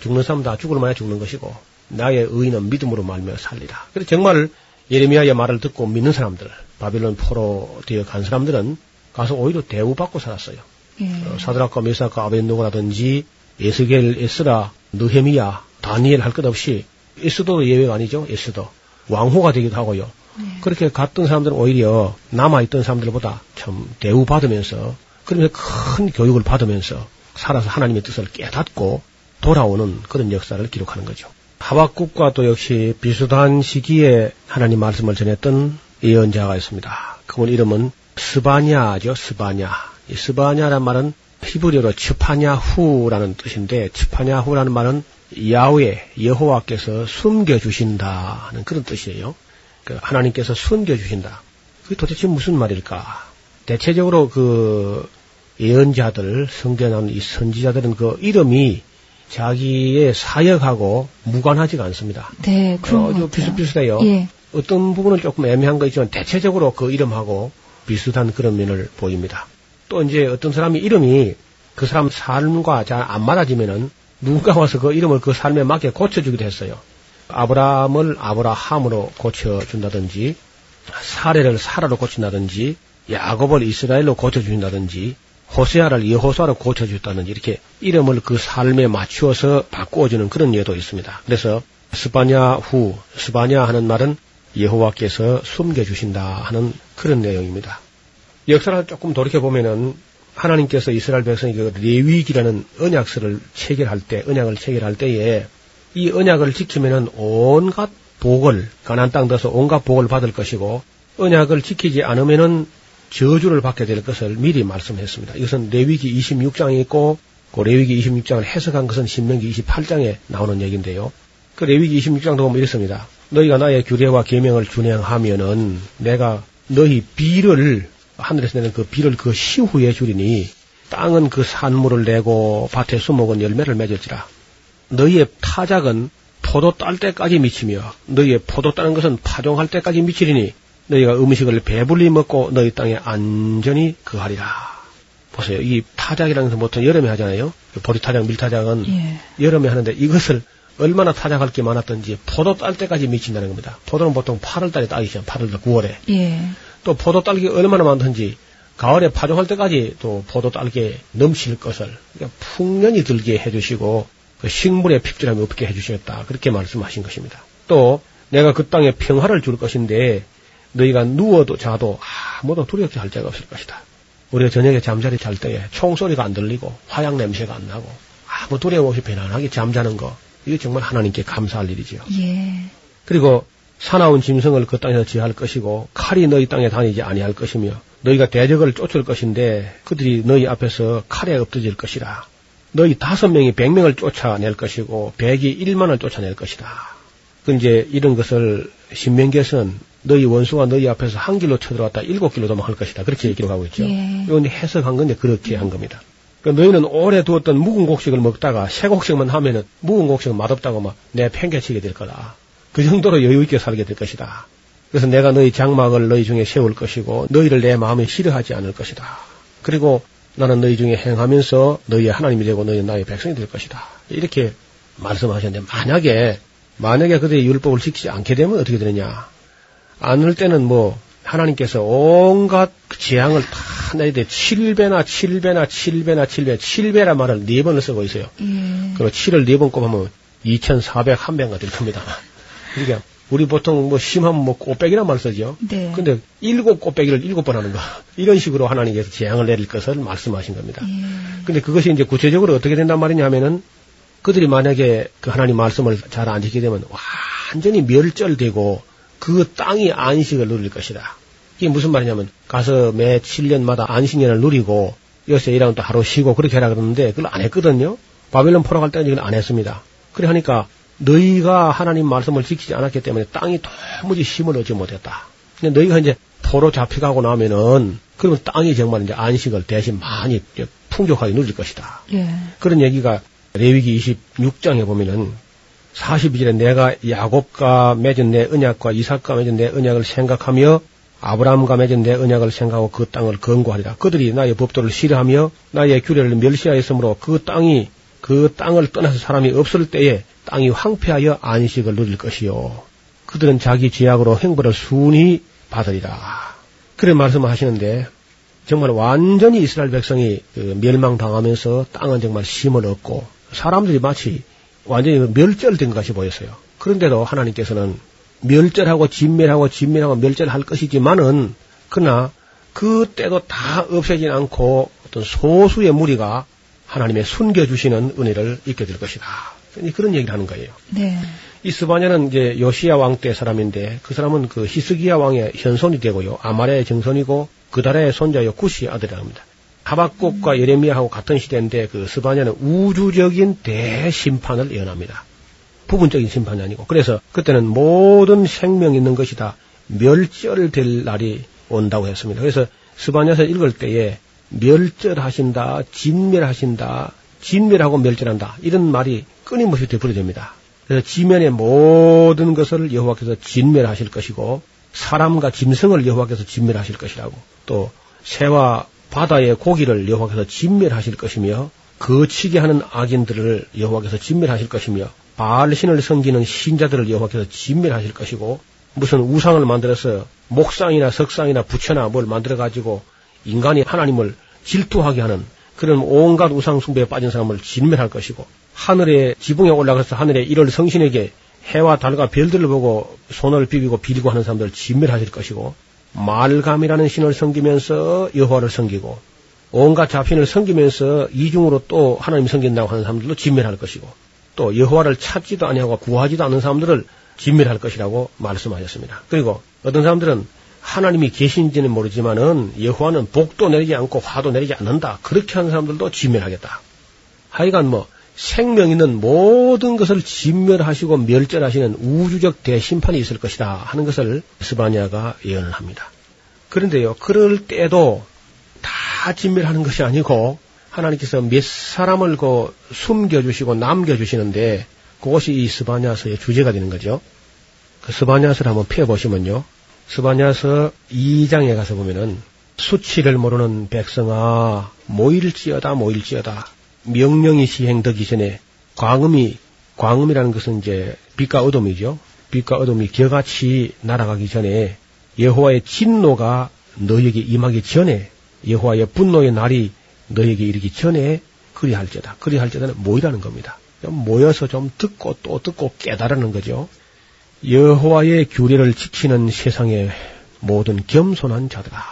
죽는 사람 다 죽을 만야 죽는 것이고 나의 의인은 믿음으로 말며 살리라. 그래서 정말 예레미야의 말을 듣고 믿는 사람들, 바빌론 포로 되어 간 사람들은 가서 오히려 대우받고 살았어요. 예. 어, 사드락과 메사카 아벤노고라든지 에스겔, 에스라, 느헤미야, 다니엘 할 것 없이 에스도 예외가 아니죠. 에스도 왕호가 되기도 하고요. 네. 그렇게 갔던 사람들은 오히려 남아있던 사람들보다 참 대우받으면서 그러면서 큰 교육을 받으면서 살아서 하나님의 뜻을 깨닫고 돌아오는 그런 역사를 기록하는 거죠. 하박국과 또 역시 비슷한 시기에 하나님 말씀을 전했던 예언자가 있습니다. 그분 이름은 스바냐죠, 스바냐. 이 스바냐란 말은 히브리어로 츠파냐후라는 뜻인데 츠파냐후라는 말은 야외 여호와께서 숨겨 주신다는 그런 뜻이에요. 그 하나님께서 숨겨 주신다. 그게 도대체 무슨 말일까? 대체적으로 그 예언자들 성경에 나오는 이 선지자들은 그 이름이 자기의 사역하고 무관하지가 않습니다. 네, 그런 어, 비슷비슷해요. 예. 어떤 부분은 조금 애매한 거 있지만 대체적으로 그 이름하고 비슷한 그런 면을 보입니다. 또 이제 어떤 사람이 이름이 그 사람 삶과 잘 안 맞아지면은 누군가 와서 그 이름을 그 삶에 맞게 고쳐주기도 했어요. 아브라함을 아브라함으로 고쳐준다든지 사례를 사라로 고친다든지 야곱을 이스라엘로 고쳐준다든지 호세아를 여호수아로 고쳐줬다든지 이렇게 이름을 그 삶에 맞추어서 바꾸어주는 그런 예도 있습니다. 그래서 스바냐 후 스바냐 하는 말은 여호와께서 숨겨주신다 하는 그런 내용입니다. 역사를 조금 돌이켜 보면은 하나님께서 이스라엘 백성이 그 레위기라는 언약서를 체결할 때, 언약을 체결할 때에 이 언약을 지키면은 온갖 복을 가난 땅 들어서 온갖 복을 받을 것이고 언약을 지키지 않으면은 저주를 받게 될 것을 미리 말씀했습니다. 이것은 레위기 26장에 있고 그 레위기 26장을 해석한 것은 신명기 28장에 나오는 얘기인데요. 그 레위기 26장도 보면 이렇습니다. 너희가 나의 규례와 계명을 준행하면은 내가 너희 비를 하늘에서 내는 그 비를 그 시후에 주리니 땅은 그 산물을 내고 밭에 수목은 열매를 맺을지라. 너희의 타작은 포도 딸 때까지 미치며 너희의 포도 따는 것은 파종할 때까지 미치리니 너희가 음식을 배불리 먹고 너희 땅에 안전히 거하리라. 보세요. 이 타작이라는 것은 보통 여름에 하잖아요. 보리타작, 밀타작은 예. 여름에 하는데 이것을 얼마나 타작할 게 많았던지 포도 딸 때까지 미친다는 겁니다. 포도는 보통 8월달에 따기 시작, 8월달, 9월에. 예. 또 포도 딸기 얼마나 많던지 가을에 파종할 때까지 또 포도 딸기에 넘칠 것을 그러니까 풍년이 들게 해주시고 그 식물의 핍절함이 없게 해주시겠다 그렇게 말씀하신 것입니다. 또 내가 그 땅에 평화를 줄 것인데 너희가 누워도 자도 아무도 두렵게 할 자가 없을 것이다. 우리가 저녁에 잠자리 잘 때에 총소리가 안 들리고 화약 냄새가 안 나고 아무 두려움 없이 편안하게 잠자는 거 이게 정말 하나님께 감사할 일이죠. 예. 그리고 사나운 짐승을 그 땅에서 지할 것이고 칼이 너희 땅에 다니지 아니할 것이며 너희가 대적을 쫓을 것인데 그들이 너희 앞에서 칼에 엎드질 것이라. 너희 다섯 명이 백 명을 쫓아낼 것이고 백이 일만을 쫓아낼 것이다. 그 이제 이런 것을 신명계에서는 너희 원수가 너희 앞에서 한 길로 쳐들어왔다 일곱 길로 도망할 것이다. 그렇게 기록하고 있죠. 예. 이건 해석한 건데 그렇게 한 겁니다. 그러니까 너희는 오래 두었던 묵은 곡식을 먹다가 새 곡식만 하면은 묵은 곡식은 맛없다고 막 내 팽개치게 될 거다. 그 정도로 여유 있게 살게 될 것이다. 그래서 내가 너희 장막을 너희 중에 세울 것이고 너희를 내 마음에 싫어하지 않을 것이다. 그리고 나는 너희 중에 행하면서 너희의 하나님이 되고 너희 나의 백성이 될 것이다. 이렇게 말씀하셨는데 만약에 만약에 그들의 율법을 지키지 않게 되면 어떻게 되느냐? 않을 때는 뭐 하나님께서 온갖 재앙을 다 내리되 7배나 7배나 7배나 7배 7배란 말을 네 번을 쓰고 있어요. 예. 그리고 7을 네번 곱하면 2,401배가 될 겁니다. 그러니까 우리 보통 뭐 심하면 뭐 꽃배기란 말 쓰죠. 네. 근데 일곱 꽃배기를 일곱 번 하는 거. 이런 식으로 하나님께서 재앙을 내릴 것을 말씀하신 겁니다. 예. 근데 그것이 이제 구체적으로 어떻게 된단 말이냐 하면은 그들이 만약에 그 하나님 말씀을 잘 안 지키게 되면 완전히 멸절되고 그 땅이 안식을 누릴 것이다. 이게 무슨 말이냐면 가서 매 7년마다 안식년을 누리고 여기서 일하면 또 하루 쉬고 그렇게 하라 그러는데 그걸 안 했거든요. 바벨론 포로갈 때는 이걸 안 했습니다. 그래 하니까 너희가 하나님 말씀을 지키지 않았기 때문에 땅이 도무지 힘을 얻지 못했다. 근데 너희가 이제 포로 잡혀가고 나면은 그러면 땅이 정말 이제 안식을 대신 많이 풍족하게 누릴 것이다. 예. 그런 얘기가 레위기 26장에 보면은 42절에 내가 야곱과 맺은 내 언약과 이삭과 맺은 내 언약을 생각하며 아브라함과 맺은 내 언약을 생각하고 그 땅을 건고하리라. 그들이 나의 법도를 싫어하며 나의 규례를 멸시하였으므로 그 땅이 그 땅을 떠나서 사람이 없을 때에 땅이 황폐하여 안식을 누릴 것이요. 그들은 자기 죄악으로 행벌을 순히 받으리라. 그런 말씀을 하시는데 정말 완전히 이스라엘 백성이 그 멸망당하면서 땅은 정말 힘을 얻고 사람들이 마치 완전히 멸절된 것이 보였어요. 그런데도 하나님께서는 멸절하고 진멸하고 진멸하고 멸절할 것이지만은 그러나 그 때도 다 없애진 않고 어떤 소수의 무리가 하나님의 숨겨주시는 은혜를 잊게 될 것이다. 그런 얘기를 하는 거예요. 네. 이 스바냐는 이제 요시야 왕 때 사람인데 그 사람은 그 히스기야 왕의 현손이 되고요. 아마레의 정손이고 그달의 손자여 구시 아들이라 합니다. 하박국과 예레미야하고 같은 시대인데 그 스바냐는 우주적인 대심판을 예언합니다. 부분적인 심판이 아니고 그래서 그때는 모든 생명 있는 것이 다 멸절될 날이 온다고 했습니다. 그래서 스바냐서 읽을 때에 멸절하신다, 진멸하신다, 진멸하고 멸절한다 이런 말이 끊임없이 되풀이됩니다. 그래서 지면의 모든 것을 여호와께서 진멸하실 것이고 사람과 짐승을 여호와께서 진멸하실 것이라고 또 새와 바다의 고기를 여호와께서 진멸하실 것이며 거치게 하는 악인들을 여호와께서 진멸하실 것이며 바알 신을 섬기는 신자들을 여호와께서 진멸하실 것이고 무슨 우상을 만들어서 목상이나 석상이나 부처나 뭘 만들어 가지고 인간이 하나님을 질투하게 하는 그런 온갖 우상 숭배에 빠진 사람을 진멸할 것이고 하늘의 지붕에 올라가서 하늘의 일월 성신에게 해와 달과 별들을 보고 손을 비비고 빌고 하는 사람들을 진멸하실 것이고 말감이라는 신을 섬기면서 여호와를 섬기고 온갖 잡신을 섬기면서 이중으로 또 하나님 섬긴다고 하는 사람들도 진멸할 것이고 또 여호와를 찾지도 아니하고 구하지도 않는 사람들을 진멸할 것이라고 말씀하셨습니다. 그리고 어떤 사람들은 하나님이 계신지는 모르지만은 여호와는 복도 내리지 않고 화도 내리지 않는다. 그렇게 하는 사람들도 진멸하겠다. 하여간 뭐 생명 있는 모든 것을 진멸하시고 멸절하시는 우주적 대심판이 있을 것이다 하는 것을 스바냐가 예언을 합니다. 그런데요, 그럴 때도 다 진멸하는 것이 아니고 하나님께서 몇 사람을 그 숨겨주시고 남겨주시는데 그것이 이 스바냐서의 주제가 되는 거죠. 그 스바냐서를 한번 펴보시면요. 스바냐서 2장에 가서 보면은 수치를 모르는 백성아 모일지어다 모일지어다 명령이 시행되기 전에 광음이 광음이라는 것은 이제 빛과 어둠이죠. 빛과 어둠이 겨같이 날아가기 전에 여호와의 진노가 너에게 임하기 전에 여호와의 분노의 날이 너에게 이르기 전에 그리할지다. 그리할지다는 모이라는 겁니다. 좀 모여서 좀 듣고 또 듣고 깨달으는 거죠. 여호와의 규례를 지키는 세상의 모든 겸손한 자들아.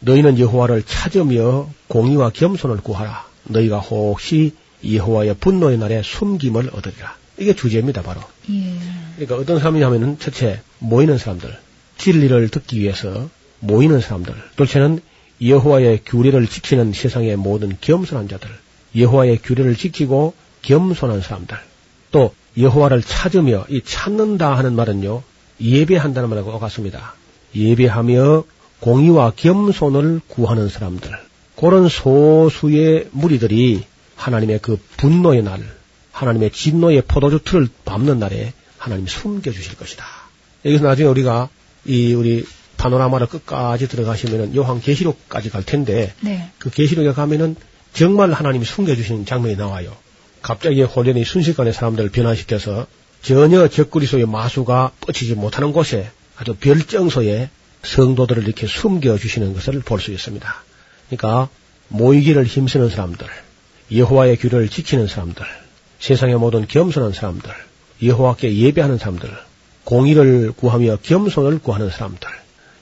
너희는 여호와를 찾으며 공의와 겸손을 구하라. 너희가 혹시 여호와의 분노의 날에 숨김을 얻으리라. 이게 주제입니다, 바로. 예. 그러니까 어떤 사람이냐면은 첫째 모이는 사람들, 진리를 듣기 위해서 모이는 사람들, 둘째는 여호와의 규례를 지키는 세상의 모든 겸손한 자들, 여호와의 규례를 지키고 겸손한 사람들, 또 여호와를 찾으며 이 찾는다 하는 말은요 예배한다는 말하고 같습니다. 예배하며 공의와 겸손을 구하는 사람들, 그런 소수의 무리들이 하나님의 그 분노의 날, 하나님의 진노의 포도주 틀을 밟는 날에 하나님이 숨겨주실 것이다. 여기서 나중에 우리가 이 우리 파노라마를 끝까지 들어가시면은 요한 계시록까지 갈 텐데 네. 그 계시록에 가면은 정말 하나님이 숨겨주시는 장면이 나와요. 갑자기 혼련이 순식간에 사람들을 변화시켜서 전혀 적그리스도의 마수가 뻗치지 못하는 곳에 아주 별정소에 성도들을 이렇게 숨겨주시는 것을 볼 수 있습니다. 그러니까 모이기를 힘쓰는 사람들, 여호와의 규례를 지키는 사람들, 세상의 모든 겸손한 사람들, 여호와께 예배하는 사람들, 공의를 구하며 겸손을 구하는 사람들.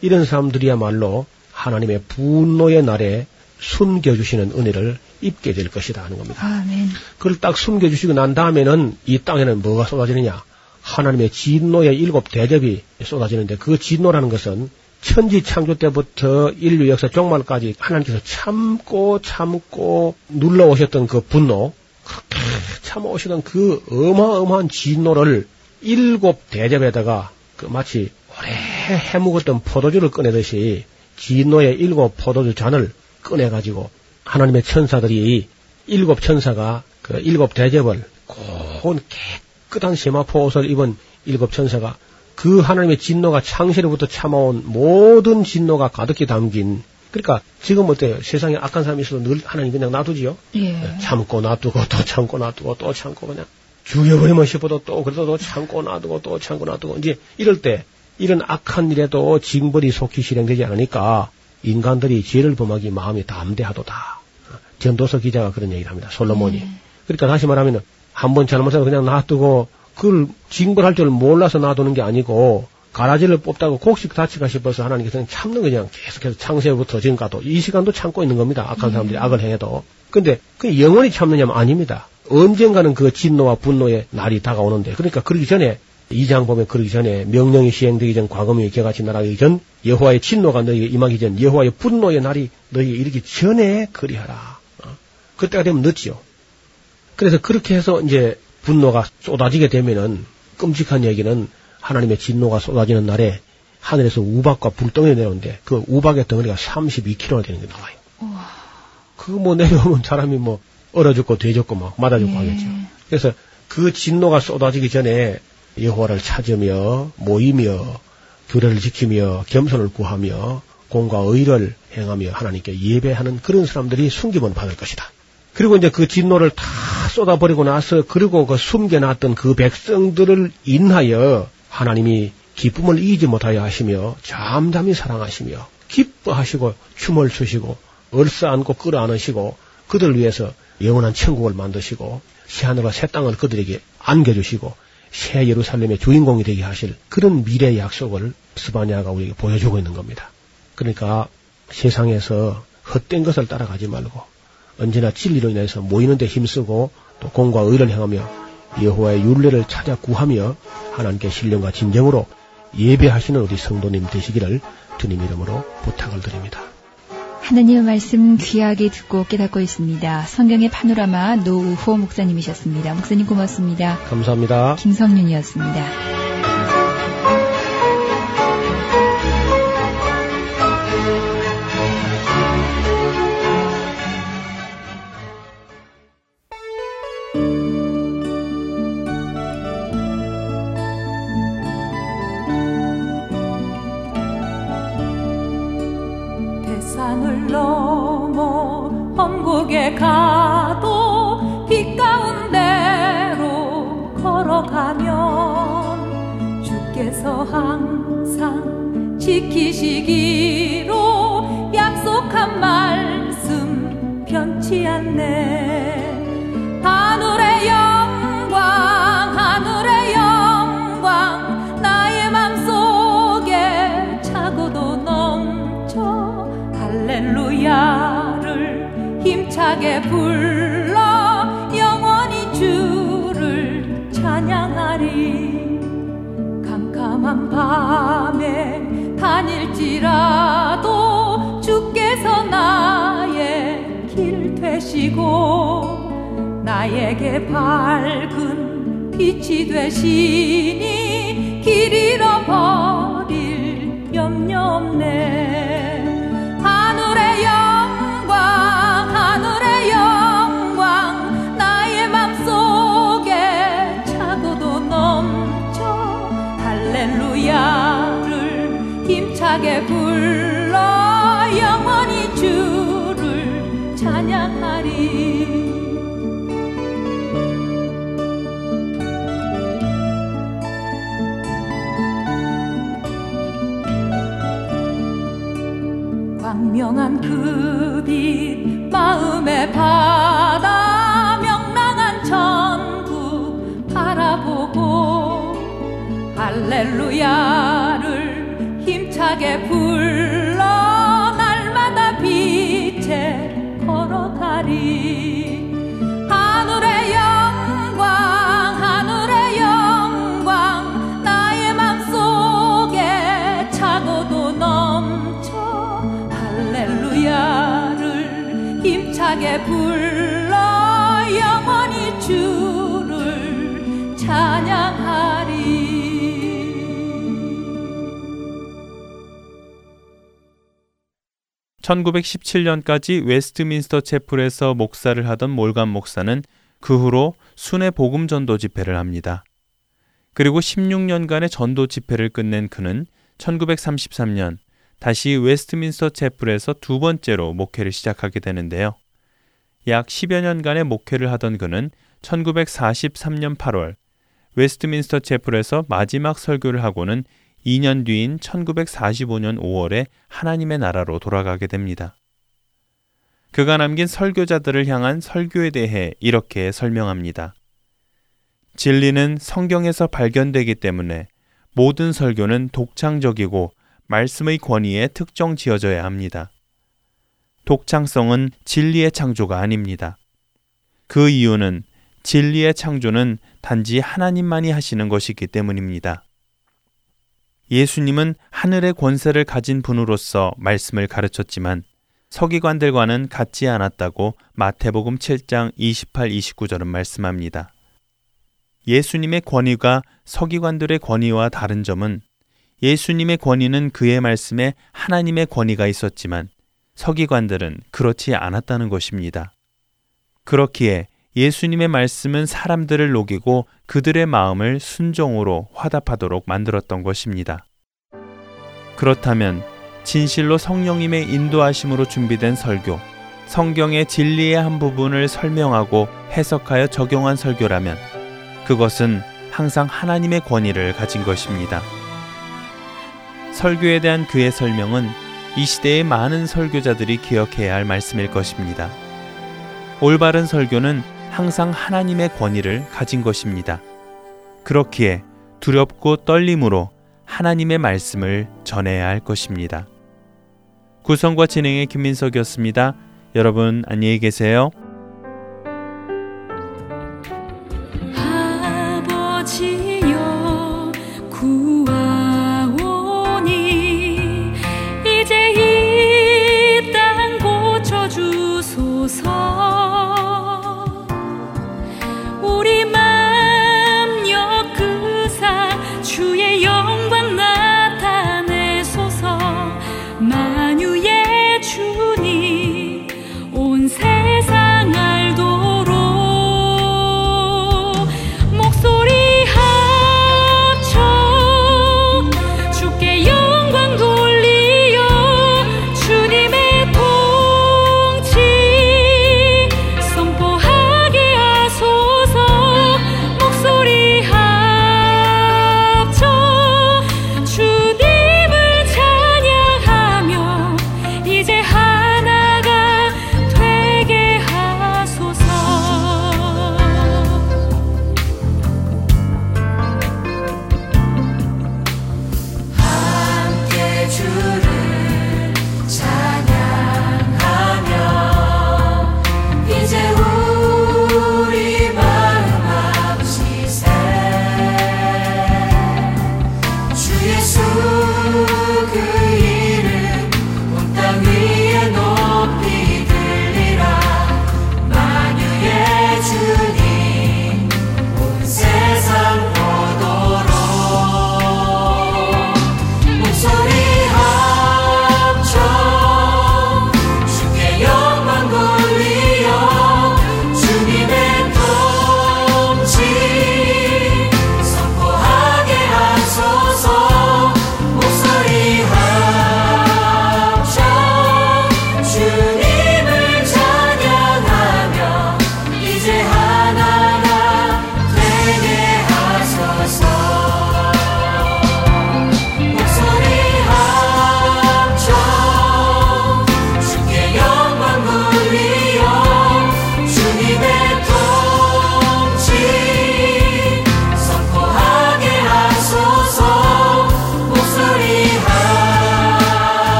이런 사람들이야말로 하나님의 분노의 날에 숨겨주시는 은혜를 입게 될 것이다 하는 겁니다. 아멘. 그걸 딱 숨겨주시고 난 다음에는 이 땅에는 뭐가 쏟아지느냐? 하나님의 진노의 일곱 대접이 쏟아지는데 그 진노라는 것은 천지 창조 때부터 인류 역사 종말까지 하나님께서 참고 참고 눌러 오셨던 그 분노, 그렇게 참아 오시던 그 어마어마한 진노를 일곱 대접에다가 그 마치 오래 해묵었던 포도주를 꺼내듯이 진노의 일곱 포도주 잔을 꺼내가지고 하나님의 천사들이 일곱 천사가 그 일곱 대접을 고운 깨끗한 세마포 옷을 입은 일곱 천사가 그 하나님의 진노가 창세로부터 참아온 모든 진노가 가득히 담긴 그러니까 지금 어때요? 세상에 악한 사람이 있어도 늘 하나님 그냥 놔두지요? 예. 참고 놔두고 또 참고 놔두고 또 참고 그냥 죽여버리면 싶어도 또 그래도 또 참고 놔두고 또 참고 놔두고 이제 이럴 때 이런 악한 일에도 징벌이 속히 실행되지 않으니까 인간들이 죄를 범하기 마음이 담대하도다. 전도서 기자가 그런 얘기를 합니다. 솔로몬이. 네. 그러니까 다시 말하면 한번 잘못해서 그냥 놔두고 그걸 징벌할 줄 몰라서 놔두는 게 아니고 가라지를 뽑다고 곡식 다치가 싶어서 하나님께서 는 참는 거 그냥 계속해서 창세부터 지금까지도 이 시간도 참고 있는 겁니다. 악한 사람들이 악을 행해도. 근데 그 영원히 참느냐면 아닙니다. 언젠가는 그 진노와 분노의 날이 다가오는데 그러니까 그러기 전에 이장 보면 그러기 전에 명령이 시행되기 전 과거명이 개같이 날아가기 전 여호와의 진노가 너희에게 임하기 전 여호와의 분노의 날이 너희에게 이르기 전에 그리하라. 어? 그때가 되면 늦지요. 그래서 그렇게 해서 이제 분노가 쏟아지게 되면은 끔찍한 얘기는 하나님의 진노가 쏟아지는 날에 하늘에서 우박과 불덩이 내려오는데 그 우박의 덩어리가 32kg나 되는 게 나와요. 그거 뭐 내려오면 사람이 뭐 얼어 죽고 돼 죽고 막 맞아 죽고 예. 하겠죠. 그래서 그 진노가 쏟아지기 전에 여호와를 찾으며 모이며 규례를 지키며 겸손을 구하며 공과 의를 행하며 하나님께 예배하는 그런 사람들이 숨김을 받을 것이다. 그리고 이제 그 진노를 다 쏟아버리고 나서 그리고 그 숨겨놨던 그 백성들을 인하여 하나님이 기쁨을 잊지 못하여 하시며 잠잠히 사랑하시며 기뻐하시고 춤을 추시고 얼싸안고 끌어안으시고 그들 위해서 영원한 천국을 만드시고 새하늘과 새 땅을 그들에게 안겨주시고 새 예루살렘의 주인공이 되게 하실 그런 미래의 약속을 스바냐가 우리에게 보여주고 있는 겁니다. 그러니까 세상에서 헛된 것을 따라가지 말고 언제나 진리로 인해서 모이는 데 힘쓰고 또 공과 의를 행하며 여호와의 윤례를 찾아 구하며 하나님께 신령과 진정으로 예배하시는 우리 성도님 되시기를 주님 이름으로 부탁을 드립니다. 하나님의 말씀 귀하게 듣고 깨닫고 있습니다. 성경의 파노라마 노우호 목사님이셨습니다. 목사님 고맙습니다. 감사합니다. 김성윤이었습니다. 항상 지키시기로 약속한 말씀 변치 않네. 하늘의 영광 하늘의 영광 나의 맘속에 차고도 넘쳐 할렐루야를 힘차게 불 밤에 다닐지라도 주께서 나의 길 되시고 나에게 밝은 빛이 되시니 길 잃어버릴 염려 없네 그빛 마음의 바다 명랑한 천국 바라보고 할렐루야. 1917년까지 웨스트민스터 채플에서 목사를 하던 몰간 목사는 그 후로 순회 복음 전도 집회를 합니다. 그리고 16년간의 전도 집회를 끝낸 그는 1933년 다시 웨스트민스터 채플에서 두 번째로 목회를 시작하게 되는데요. 약 10여 년간의 목회를 하던 그는 1943년 8월 웨스트민스터 채플에서 마지막 설교를 하고는 2년 뒤인 1945년 5월에 하나님의 나라로 돌아가게 됩니다. 그가 남긴 설교자들을 향한 설교에 대해 이렇게 설명합니다. 진리는 성경에서 발견되기 때문에 모든 설교는 독창적이고 말씀의 권위에 특정 지어져야 합니다. 독창성은 진리의 창조가 아닙니다. 그 이유는 진리의 창조는 단지 하나님만이 하시는 것이기 때문입니다. 예수님은 하늘의 권세를 가진 분으로서 말씀을 가르쳤지만 서기관들과는 같지 않았다고 마태복음 7장 28, 29절은 말씀합니다. 예수님의 권위가 서기관들의 권위와 다른 점은 예수님의 권위는 그의 말씀에 하나님의 권위가 있었지만 서기관들은 그렇지 않았다는 것입니다. 그렇기에 예수님의 말씀은 사람들을 녹이고 그들의 마음을 순종으로 화답하도록 만들었던 것입니다. 그렇다면 진실로 성령님의 인도하심으로 준비된 설교, 성경의 진리의 한 부분을 설명하고 해석하여 적용한 설교라면 그것은 항상 하나님의 권위를 가진 것입니다. 설교에 대한 그의 설명은 이 시대의 많은 설교자들이 기억해야 할 말씀일 것입니다. 올바른 설교는 항상 하나님의 권위를 가진 것입니다. 그렇기에 두렵고 떨림으로 하나님의 말씀을 전해야 할 것입니다. 구성과 진행의 김민석이었습니다. 여러분 안녕히 계세요.